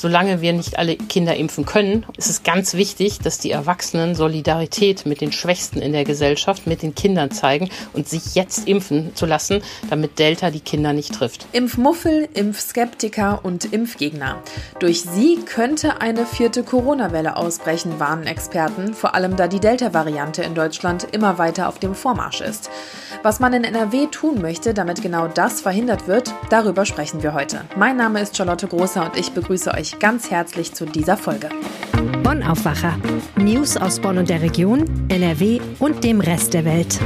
solange wir nicht alle Kinder impfen können, ist es ganz wichtig, dass die Erwachsenen Solidarität mit den Schwächsten in der Gesellschaft, mit den Kindern zeigen und sich jetzt impfen zu lassen, damit Delta die Kinder nicht trifft. Impfmuffel, Impfskeptiker und Impfgegner. Durch sie könnte eine vierte Corona-Welle ausbrechen, warnen Experten, vor allem da die Delta-Variante in Deutschland immer weiter auf dem Vormarsch ist. Was man in NRW tun möchte, damit genau das verhindert wird, darüber sprechen wir heute. Mein Name ist Charlotte Großer und ich begrüße euch ganz herzlich zu dieser Folge. Bonn Aufwacher. News aus Bonn und der Region, NRW und dem Rest der Welt.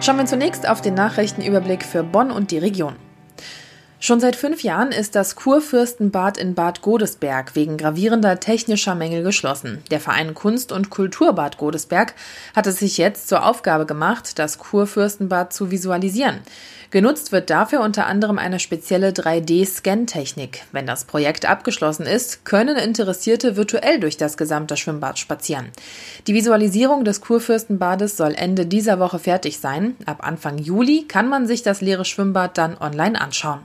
Schauen wir zunächst auf den Nachrichtenüberblick für Bonn und die Region. Schon seit fünf Jahren ist das Kurfürstenbad in Bad Godesberg wegen gravierender technischer Mängel geschlossen. Der Verein Kunst und Kulturbad Godesberg hat es sich jetzt zur Aufgabe gemacht, das Kurfürstenbad zu visualisieren. Genutzt wird dafür unter anderem eine spezielle 3D-Scan-Technik. Wenn das Projekt abgeschlossen ist, können Interessierte virtuell durch das gesamte Schwimmbad spazieren. Die Visualisierung des Kurfürstenbades soll Ende dieser Woche fertig sein. Ab Anfang Juli kann man sich das leere Schwimmbad dann online anschauen.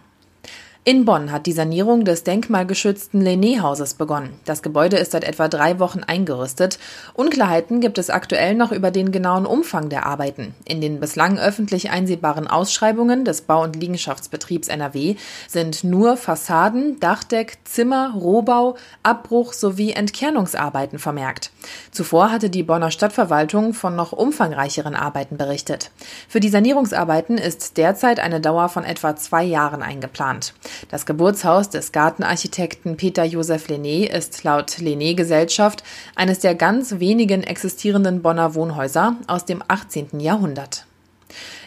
In Bonn hat die Sanierung des denkmalgeschützten Lenné-Hauses begonnen. Das Gebäude ist seit etwa drei Wochen eingerüstet. Unklarheiten gibt es aktuell noch über den genauen Umfang der Arbeiten. In den bislang öffentlich einsehbaren Ausschreibungen des Bau- und Liegenschaftsbetriebs NRW sind nur Fassaden, Dachdeck, Zimmer, Rohbau, Abbruch sowie Entkernungsarbeiten vermerkt. Zuvor hatte die Bonner Stadtverwaltung von noch umfangreicheren Arbeiten berichtet. Für die Sanierungsarbeiten ist derzeit eine Dauer von etwa zwei Jahren eingeplant. Das Geburtshaus des Gartenarchitekten Peter Josef Lené ist laut Lené Gesellschaft eines der ganz wenigen existierenden Bonner Wohnhäuser aus dem 18. Jahrhundert.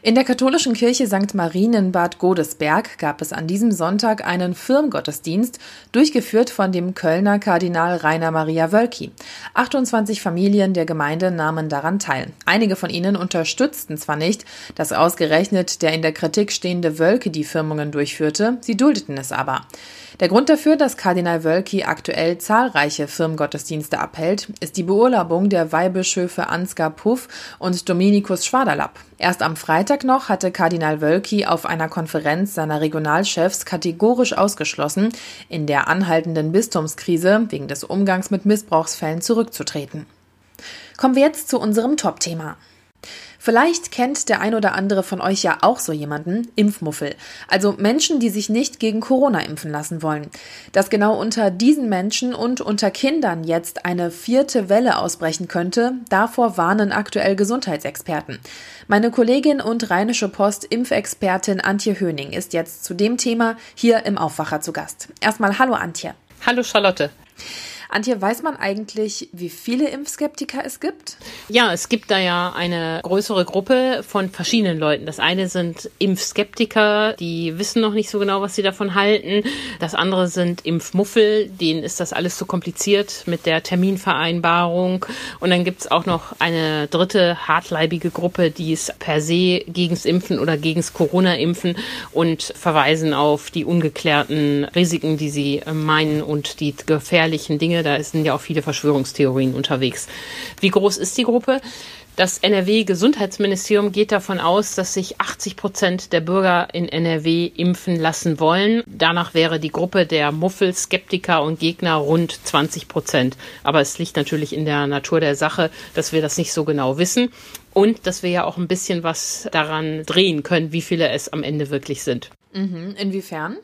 In der katholischen Kirche St. Marien in Bad Godesberg gab es an diesem Sonntag einen Firmgottesdienst, durchgeführt von dem Kölner Kardinal Rainer Maria Wölki. 28 Familien der Gemeinde nahmen daran teil. Einige von ihnen unterstützten zwar nicht, dass ausgerechnet der in der Kritik stehende Wölke die Firmungen durchführte, sie duldeten es aber. Der Grund dafür, dass Kardinal Wölki aktuell zahlreiche Firmengottesdienste abhält, ist die Beurlaubung der Weihbischöfe Ansgar Puff und Dominikus Schwaderlapp. Erst am Freitag noch hatte Kardinal Wölki auf einer Konferenz seiner Regionalchefs kategorisch ausgeschlossen, in der anhaltenden Bistumskrise wegen des Umgangs mit Missbrauchsfällen zurückzutreten. Kommen wir jetzt zu unserem Top-Thema. Vielleicht kennt der ein oder andere von euch ja auch so jemanden, Impfmuffel. Also Menschen, die sich nicht gegen Corona impfen lassen wollen. Dass genau unter diesen Menschen und unter Kindern jetzt eine vierte Welle ausbrechen könnte, davor warnen aktuell Gesundheitsexperten. Meine Kollegin und Rheinische Post Impfexpertin Antje Höning ist jetzt zu dem Thema hier im Aufwacher zu Gast. Erstmal hallo Antje. Hallo Charlotte. Antje, weiß man eigentlich, wie viele Impfskeptiker es gibt? Ja, es gibt da ja eine größere Gruppe von verschiedenen Leuten. Das eine sind Impfskeptiker, die wissen noch nicht so genau, was sie davon halten. Das andere sind Impfmuffel, denen ist das alles zu kompliziert mit der Terminvereinbarung. Und dann gibt's auch noch eine dritte hartleibige Gruppe, die ist per se gegens Impfen oder gegens Corona-Impfen und verweisen auf die ungeklärten Risiken, die sie meinen und die gefährlichen Dinge, da sind ja auch viele Verschwörungstheorien unterwegs. Wie groß ist die Gruppe? Das NRW-Gesundheitsministerium geht davon aus, dass sich 80 Prozent der Bürger in NRW impfen lassen wollen. Danach wäre die Gruppe der Muffel, Skeptiker und Gegner rund 20 Prozent. Aber es liegt natürlich in der Natur der Sache, dass wir das nicht so genau wissen und dass wir ja auch ein bisschen was daran drehen können, wie viele es am Ende wirklich sind. Mhm. Inwiefern?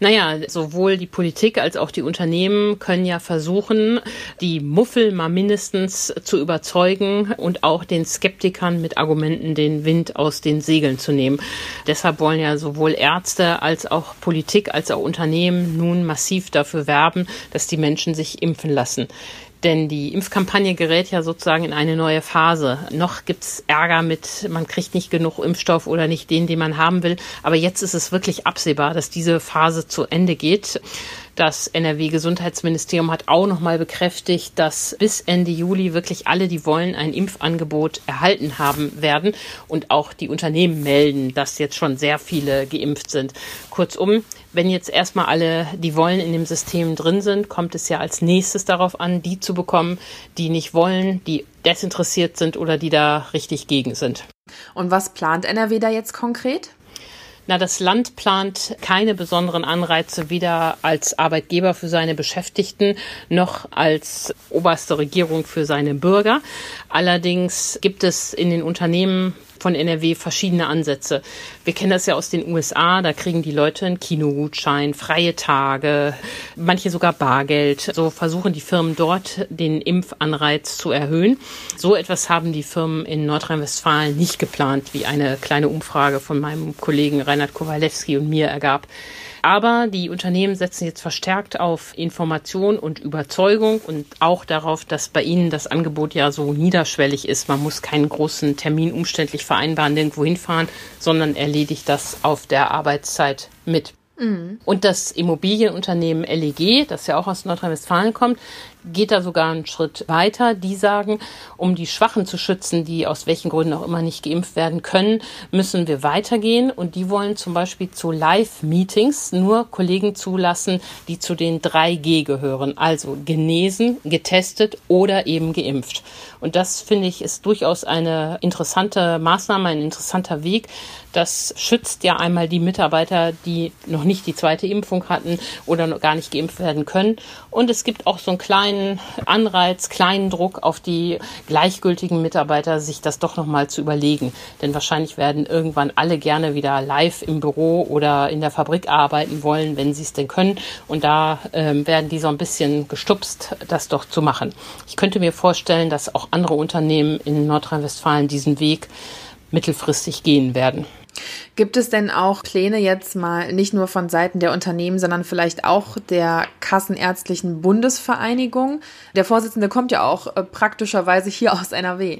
Naja, sowohl die Politik als auch die Unternehmen können ja versuchen, die Muffel mal mindestens zu überzeugen und auch den Skeptikern mit Argumenten den Wind aus den Segeln zu nehmen. Deshalb wollen ja sowohl Ärzte als auch Politik als auch Unternehmen nun massiv dafür werben, dass die Menschen sich impfen lassen. Denn die Impfkampagne gerät ja sozusagen in eine neue Phase. Noch gibt's Ärger mit, man kriegt nicht genug Impfstoff oder nicht den, den man haben will. Aber jetzt ist es wirklich absehbar, dass diese Phase zu Ende geht. Das NRW-Gesundheitsministerium hat auch nochmal bekräftigt, dass bis Ende Juli wirklich alle, die wollen, ein Impfangebot erhalten haben werden. Und auch die Unternehmen melden, dass jetzt schon sehr viele geimpft sind. Kurzum, wenn jetzt erstmal alle, die wollen, in dem System drin sind, kommt es ja als nächstes darauf an, die zu bekommen, die nicht wollen, die desinteressiert sind oder die da richtig gegen sind. Und was plant NRW da jetzt konkret? Na, das Land plant keine besonderen Anreize weder als Arbeitgeber für seine Beschäftigten noch als oberste Regierung für seine Bürger. Allerdings gibt es in den Unternehmen von NRW verschiedene Ansätze. Wir kennen das ja aus den USA, da kriegen die Leute einen Kinogutschein, freie Tage, manche sogar Bargeld. So versuchen die Firmen dort den Impfanreiz zu erhöhen. So etwas haben die Firmen in Nordrhein-Westfalen nicht geplant, wie eine kleine Umfrage von meinem Kollegen Reinhard Kowalewski und mir ergab. Aber die Unternehmen setzen jetzt verstärkt auf Information und Überzeugung und auch darauf, dass bei ihnen das Angebot ja so niederschwellig ist. Man muss keinen großen Termin umständlich vereinbaren, irgendwo hinfahren, sondern erledigt das auf der Arbeitszeit mit. Mhm. Und das Immobilienunternehmen LEG, das ja auch aus Nordrhein-Westfalen kommt, geht da sogar einen Schritt weiter. Die sagen, um die Schwachen zu schützen, die aus welchen Gründen auch immer nicht geimpft werden können, müssen wir weitergehen. Und die wollen zum Beispiel zu Live-Meetings nur Kollegen zulassen, die zu den 3G gehören. Also genesen, getestet oder eben geimpft. Und das finde ich ist durchaus eine interessante Maßnahme, ein interessanter Weg. Das schützt ja einmal die Mitarbeiter, die noch nicht die zweite Impfung hatten oder noch gar nicht geimpft werden können. Und es gibt auch so einen kleinen Anreiz, kleinen Druck auf die gleichgültigen Mitarbeiter, sich das doch nochmal zu überlegen. Denn wahrscheinlich werden irgendwann alle gerne wieder live im Büro oder in der Fabrik arbeiten wollen, wenn sie es denn können. Und da ähm, werden die so ein bisschen gestupst, das doch zu machen. Ich könnte mir vorstellen, dass auch andere Unternehmen in Nordrhein-Westfalen diesen Weg mittelfristig gehen werden. Gibt es denn auch Pläne jetzt mal nicht nur von Seiten der Unternehmen, sondern vielleicht auch der Kassenärztlichen Bundesvereinigung? Der Vorsitzende kommt ja auch äh, praktischerweise hier aus NRW.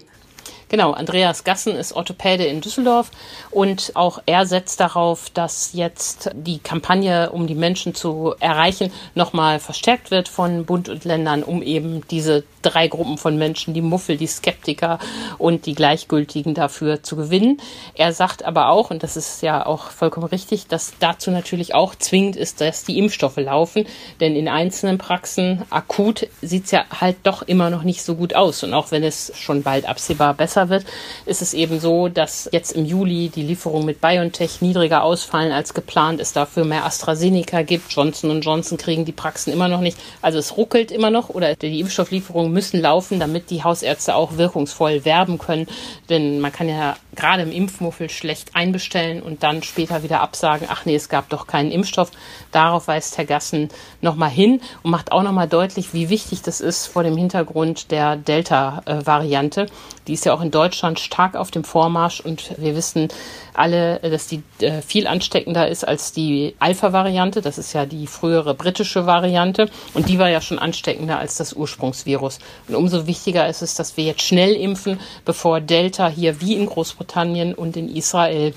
Genau, Andreas Gassen ist Orthopäde in Düsseldorf und auch er setzt darauf, dass jetzt die Kampagne, um die Menschen zu erreichen, nochmal verstärkt wird von Bund und Ländern, um eben diese drei Gruppen von Menschen, die Muffel, die Skeptiker und die Gleichgültigen dafür zu gewinnen. Er sagt aber auch, und das ist ja auch vollkommen richtig, dass dazu natürlich auch zwingend ist, dass die Impfstoffe laufen, denn in einzelnen Praxen akut sieht es ja halt doch immer noch nicht so gut aus. Und auch wenn es schon bald absehbar besser wird, ist es eben so, dass jetzt im Juli die Lieferungen mit BioNTech niedriger ausfallen als geplant, es dafür mehr AstraZeneca gibt. Johnson Johnson kriegen die Praxen immer noch nicht. Also es ruckelt immer noch oder die Impfstofflieferungen müssen laufen, damit die Hausärzte auch wirkungsvoll werben können. Denn man kann ja gerade im Impfmuffel schlecht einbestellen und dann später wieder absagen, ach nee, es gab doch keinen Impfstoff. Darauf weist Herr Gassen nochmal hin und macht auch nochmal deutlich, wie wichtig das ist vor dem Hintergrund der Delta-Variante. Die ist ja auch in Deutschland stark auf dem Vormarsch und wir wissen alle, dass die äh, viel ansteckender ist als die Alpha-Variante. Das ist ja die frühere britische Variante und die war ja schon ansteckender als das Ursprungsvirus. Und umso wichtiger ist es, dass wir jetzt schnell impfen, bevor Delta hier wie in Großbritannien und in Israel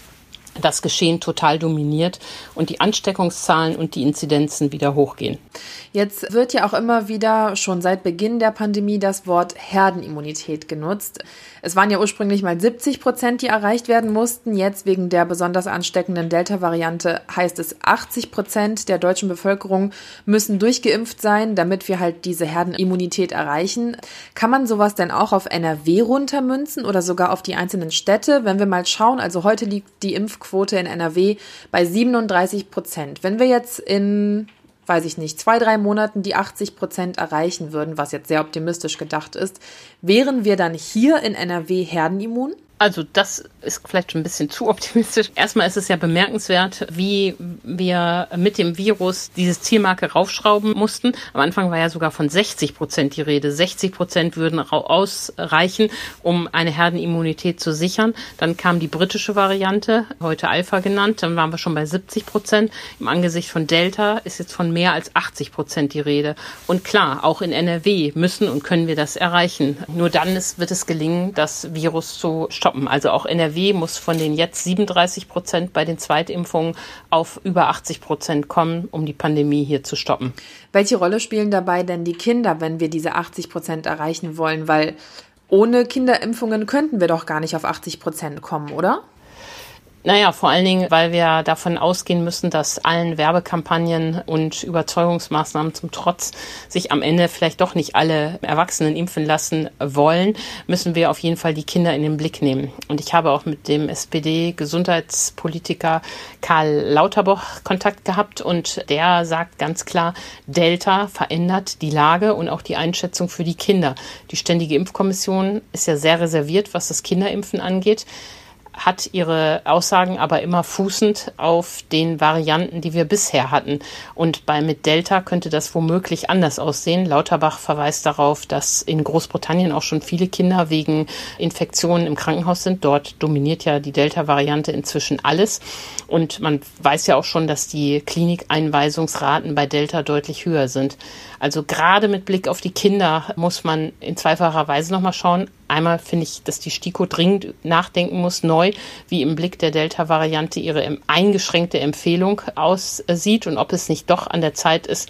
das Geschehen total dominiert und die Ansteckungszahlen und die Inzidenzen wieder hochgehen. Jetzt wird ja auch immer wieder schon seit Beginn der Pandemie das Wort Herdenimmunität genutzt. Es waren ja ursprünglich mal 70 Prozent, die erreicht werden mussten. Jetzt wegen der besonders ansteckenden Delta-Variante heißt es 80 Prozent der deutschen Bevölkerung müssen durchgeimpft sein, damit wir halt diese Herdenimmunität erreichen. Kann man sowas denn auch auf NRW runtermünzen oder sogar auf die einzelnen Städte? Wenn wir mal schauen, also heute liegt die Impfquote in NRW bei 37 Prozent. Wenn wir jetzt in weiß ich nicht, zwei, drei Monaten die 80 Prozent erreichen würden, was jetzt sehr optimistisch gedacht ist, wären wir dann hier in NRW herdenimmun? Also das ist vielleicht schon ein bisschen zu optimistisch. Erstmal ist es ja bemerkenswert, wie wir mit dem Virus dieses Zielmarke raufschrauben mussten. Am Anfang war ja sogar von 60 Prozent die Rede. 60 Prozent würden ausreichen, um eine Herdenimmunität zu sichern. Dann kam die britische Variante, heute Alpha genannt. Dann waren wir schon bei 70 Prozent. Im Angesicht von Delta ist jetzt von mehr als 80 Prozent die Rede. Und klar, auch in NRW müssen und können wir das erreichen. Nur dann ist, wird es gelingen, das Virus zu stoppen stoppen. Also auch NRW muss von den jetzt 37 Prozent bei den Zweitimpfungen auf über 80 Prozent kommen, um die Pandemie hier zu stoppen. Welche Rolle spielen dabei denn die Kinder, wenn wir diese 80 Prozent erreichen wollen? Weil ohne Kinderimpfungen könnten wir doch gar nicht auf 80 Prozent kommen, oder? Naja, vor allen Dingen, weil wir davon ausgehen müssen, dass allen Werbekampagnen und Überzeugungsmaßnahmen zum Trotz sich am Ende vielleicht doch nicht alle Erwachsenen impfen lassen wollen, müssen wir auf jeden Fall die Kinder in den Blick nehmen. Und ich habe auch mit dem SPD-Gesundheitspolitiker Karl Lauterbach Kontakt gehabt und der sagt ganz klar, Delta verändert die Lage und auch die Einschätzung für die Kinder. Die Ständige Impfkommission ist ja sehr reserviert, was das Kinderimpfen angeht hat ihre Aussagen aber immer fußend auf den Varianten, die wir bisher hatten. Und bei mit Delta könnte das womöglich anders aussehen. Lauterbach verweist darauf, dass in Großbritannien auch schon viele Kinder wegen Infektionen im Krankenhaus sind. Dort dominiert ja die Delta-Variante inzwischen alles. Und man weiß ja auch schon, dass die Klinikeinweisungsraten bei Delta deutlich höher sind. Also gerade mit Blick auf die Kinder muss man in zweifacher Weise nochmal schauen. Einmal finde ich, dass die STIKO dringend nachdenken muss, neu, wie im Blick der Delta-Variante ihre eingeschränkte Empfehlung aussieht und ob es nicht doch an der Zeit ist,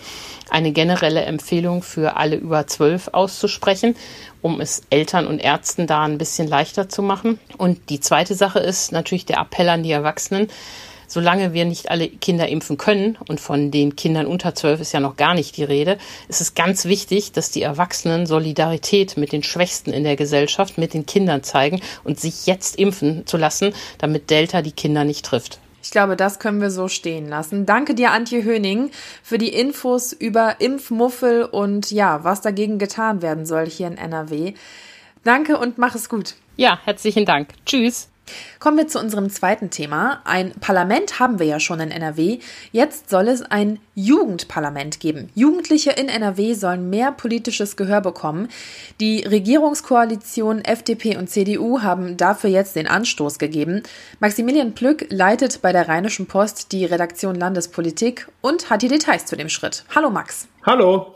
eine generelle Empfehlung für alle über zwölf auszusprechen, um es Eltern und Ärzten da ein bisschen leichter zu machen. Und die zweite Sache ist natürlich der Appell an die Erwachsenen, solange wir nicht alle Kinder impfen können, und von den Kindern unter zwölf ist ja noch gar nicht die Rede, ist es ganz wichtig, dass die Erwachsenen Solidarität mit den Schwächsten in der Gesellschaft, mit den Kindern zeigen und sich jetzt impfen zu lassen, damit Delta die Kinder nicht trifft. Ich glaube, das können wir so stehen lassen. Danke dir, Antje Höning, für die Infos über Impfmuffel und ja, was dagegen getan werden soll hier in NRW. Danke und mach es gut. Ja, herzlichen Dank. Tschüss. Kommen wir zu unserem zweiten Thema. Ein Parlament haben wir ja schon in NRW. Jetzt soll es ein Jugendparlament geben. Jugendliche in NRW sollen mehr politisches Gehör bekommen. Die Regierungskoalition FDP und CDU haben dafür jetzt den Anstoß gegeben. Maximilian Plück leitet bei der Rheinischen Post die Redaktion Landespolitik und hat die Details zu dem Schritt. Hallo Max. Hallo.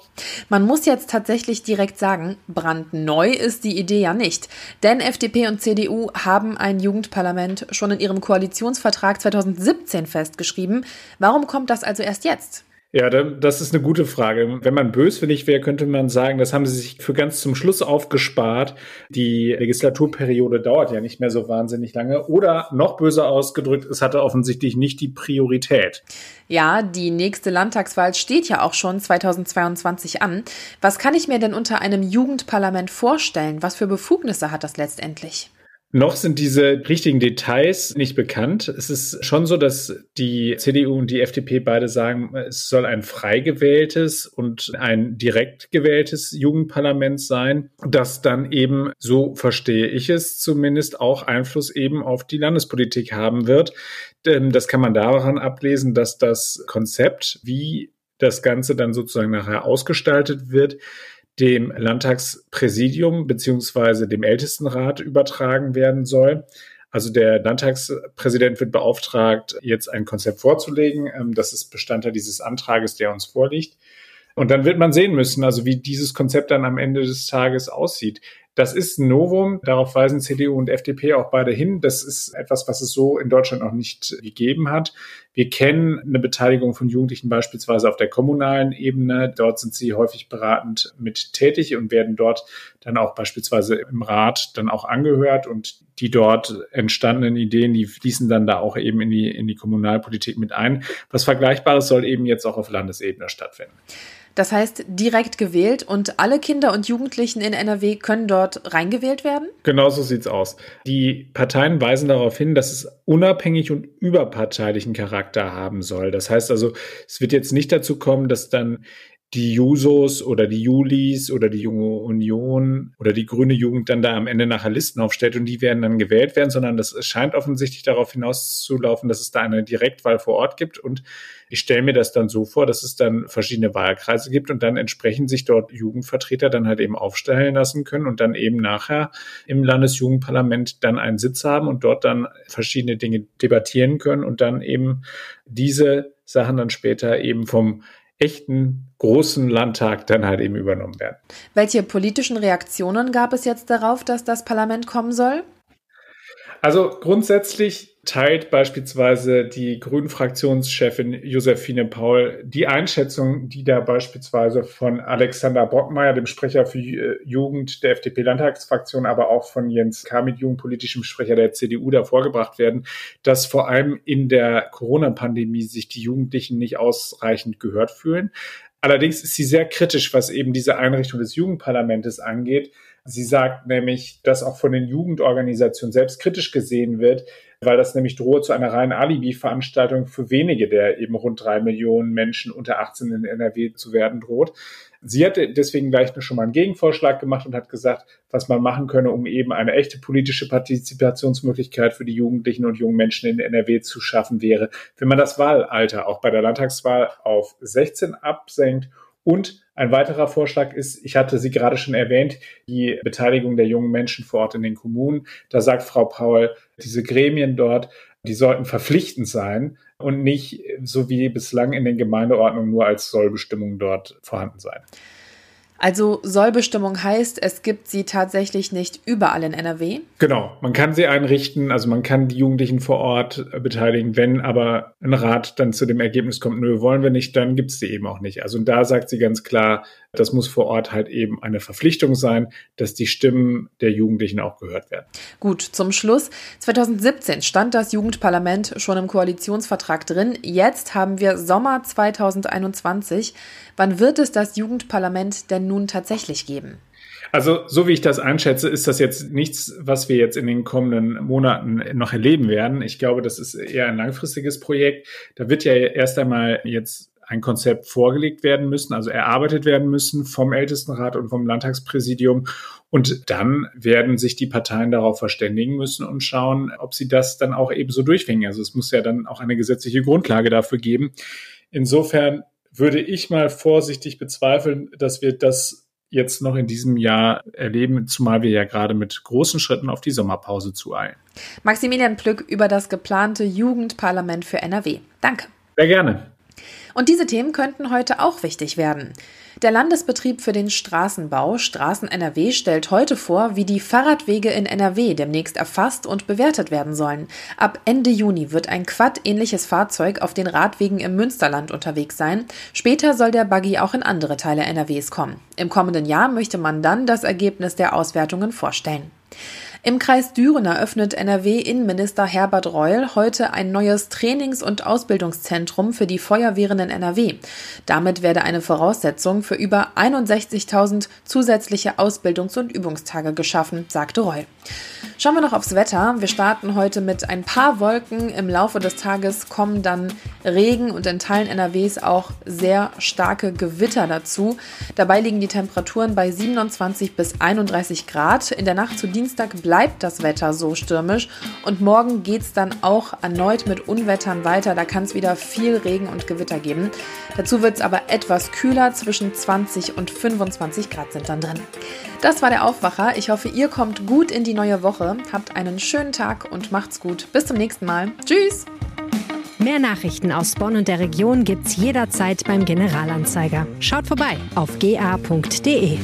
Man muss jetzt tatsächlich direkt sagen, brandneu ist die Idee ja nicht. Denn FDP und CDU haben ein Jugendparlament schon in ihrem Koalitionsvertrag 2017 festgeschrieben. Warum kommt das also erst jetzt? Ja, das ist eine gute Frage. Wenn man böswillig wäre, könnte man sagen, das haben sie sich für ganz zum Schluss aufgespart. Die Legislaturperiode dauert ja nicht mehr so wahnsinnig lange. Oder noch böser ausgedrückt, es hatte offensichtlich nicht die Priorität. Ja, die nächste Landtagswahl steht ja auch schon 2022 an. Was kann ich mir denn unter einem Jugendparlament vorstellen? Was für Befugnisse hat das letztendlich? Noch sind diese richtigen Details nicht bekannt. Es ist schon so, dass die CDU und die FDP beide sagen, es soll ein frei gewähltes und ein direkt gewähltes Jugendparlament sein, das dann eben, so verstehe ich es zumindest, auch Einfluss eben auf die Landespolitik haben wird. Das kann man daran ablesen, dass das Konzept, wie das Ganze dann sozusagen nachher ausgestaltet wird, dem Landtagspräsidium beziehungsweise dem Ältestenrat übertragen werden soll. Also der Landtagspräsident wird beauftragt, jetzt ein Konzept vorzulegen. Ähm, das ist Bestandteil dieses Antrages, der uns vorliegt. Und dann wird man sehen müssen, also wie dieses Konzept dann am Ende des Tages aussieht. Das ist ein Novum. Darauf weisen CDU und FDP auch beide hin. Das ist etwas, was es so in Deutschland noch nicht gegeben hat. Wir kennen eine Beteiligung von Jugendlichen beispielsweise auf der kommunalen Ebene. Dort sind sie häufig beratend mit tätig und werden dort dann auch beispielsweise im Rat dann auch angehört und die dort entstandenen Ideen, die fließen dann da auch eben in die, in die Kommunalpolitik mit ein. Was Vergleichbares soll eben jetzt auch auf Landesebene stattfinden. Das heißt, direkt gewählt und alle Kinder und Jugendlichen in NRW können dort reingewählt werden? Genau so sieht's aus. Die Parteien weisen darauf hin, dass es unabhängig und überparteilichen Charakter haben soll. Das heißt also, es wird jetzt nicht dazu kommen, dass dann die Jusos oder die Julis oder die Junge Union oder die grüne Jugend dann da am Ende nachher Listen aufstellt und die werden dann gewählt werden, sondern das scheint offensichtlich darauf hinauszulaufen, dass es da eine Direktwahl vor Ort gibt. Und ich stelle mir das dann so vor, dass es dann verschiedene Wahlkreise gibt und dann entsprechend sich dort Jugendvertreter dann halt eben aufstellen lassen können und dann eben nachher im Landesjugendparlament dann einen Sitz haben und dort dann verschiedene Dinge debattieren können und dann eben diese Sachen dann später eben vom echten großen Landtag dann halt eben übernommen werden. Welche politischen Reaktionen gab es jetzt darauf, dass das Parlament kommen soll? Also grundsätzlich teilt beispielsweise die Grünen-Fraktionschefin Josephine Paul die Einschätzung, die da beispielsweise von Alexander Brockmeier, dem Sprecher für äh, Jugend der FDP-Landtagsfraktion, aber auch von Jens Kamit, jugendpolitischem Sprecher der CDU, da vorgebracht werden, dass vor allem in der Corona-Pandemie sich die Jugendlichen nicht ausreichend gehört fühlen. Allerdings ist sie sehr kritisch, was eben diese Einrichtung des Jugendparlamentes angeht. Sie sagt nämlich, dass auch von den Jugendorganisationen selbst kritisch gesehen wird, weil das nämlich drohe zu einer reinen Alibi-Veranstaltung für wenige der eben rund drei Millionen Menschen unter 18 in NRW zu werden droht. Sie hat deswegen gleich schon mal einen Gegenvorschlag gemacht und hat gesagt, was man machen könne, um eben eine echte politische Partizipationsmöglichkeit für die Jugendlichen und jungen Menschen in NRW zu schaffen wäre, wenn man das Wahlalter auch bei der Landtagswahl auf 16 absenkt und ein weiterer Vorschlag ist, ich hatte sie gerade schon erwähnt, die Beteiligung der jungen Menschen vor Ort in den Kommunen. Da sagt Frau Paul, diese Gremien dort, die sollten verpflichtend sein und nicht so wie bislang in den Gemeindeordnungen nur als Sollbestimmung dort vorhanden sein. Also Sollbestimmung heißt, es gibt sie tatsächlich nicht überall in NRW? Genau, man kann sie einrichten, also man kann die Jugendlichen vor Ort äh, beteiligen, wenn aber ein Rat dann zu dem Ergebnis kommt, nö, wollen wir nicht, dann gibt es sie eben auch nicht. Also da sagt sie ganz klar, das muss vor Ort halt eben eine Verpflichtung sein, dass die Stimmen der Jugendlichen auch gehört werden. Gut, zum Schluss. 2017 stand das Jugendparlament schon im Koalitionsvertrag drin. Jetzt haben wir Sommer 2021. Wann wird es das Jugendparlament denn nun tatsächlich geben? Also, so wie ich das einschätze, ist das jetzt nichts, was wir jetzt in den kommenden Monaten noch erleben werden. Ich glaube, das ist eher ein langfristiges Projekt. Da wird ja erst einmal jetzt ein Konzept vorgelegt werden müssen, also erarbeitet werden müssen vom Ältestenrat und vom Landtagspräsidium. Und dann werden sich die Parteien darauf verständigen müssen und schauen, ob sie das dann auch ebenso durchwingen. Also es muss ja dann auch eine gesetzliche Grundlage dafür geben. Insofern würde ich mal vorsichtig bezweifeln, dass wir das jetzt noch in diesem Jahr erleben, zumal wir ja gerade mit großen Schritten auf die Sommerpause zueilen. Maximilian Plück über das geplante Jugendparlament für NRW. Danke. Sehr gerne. Und diese Themen könnten heute auch wichtig werden. Der Landesbetrieb für den Straßenbau Straßen NRW stellt heute vor, wie die Fahrradwege in NRW demnächst erfasst und bewertet werden sollen. Ab Ende Juni wird ein Quad-ähnliches Fahrzeug auf den Radwegen im Münsterland unterwegs sein. Später soll der Buggy auch in andere Teile NRWs kommen. Im kommenden Jahr möchte man dann das Ergebnis der Auswertungen vorstellen. Im Kreis Düren eröffnet NRW-Innenminister Herbert Reul heute ein neues Trainings- und Ausbildungszentrum für die Feuerwehren in NRW. Damit werde eine Voraussetzung für über 61.000 zusätzliche Ausbildungs- und Übungstage geschaffen, sagte Reul. Schauen wir noch aufs Wetter. Wir starten heute mit ein paar Wolken. Im Laufe des Tages kommen dann Regen und in Teilen NRWs auch sehr starke Gewitter dazu. Dabei liegen die Temperaturen bei 27 bis 31 Grad. In der Nacht zu Dienstag bleibt das Wetter so stürmisch und morgen geht es dann auch erneut mit Unwettern weiter. Da kann es wieder viel Regen und Gewitter geben. Dazu wird es aber etwas kühler, zwischen 20 und 25 Grad sind dann drin. Das war der Aufwacher. Ich hoffe, ihr kommt gut in die neue Woche. Habt einen schönen Tag und macht's gut. Bis zum nächsten Mal. Tschüss! Mehr Nachrichten aus Bonn und der Region gibt's jederzeit beim Generalanzeiger. Schaut vorbei auf ga.de.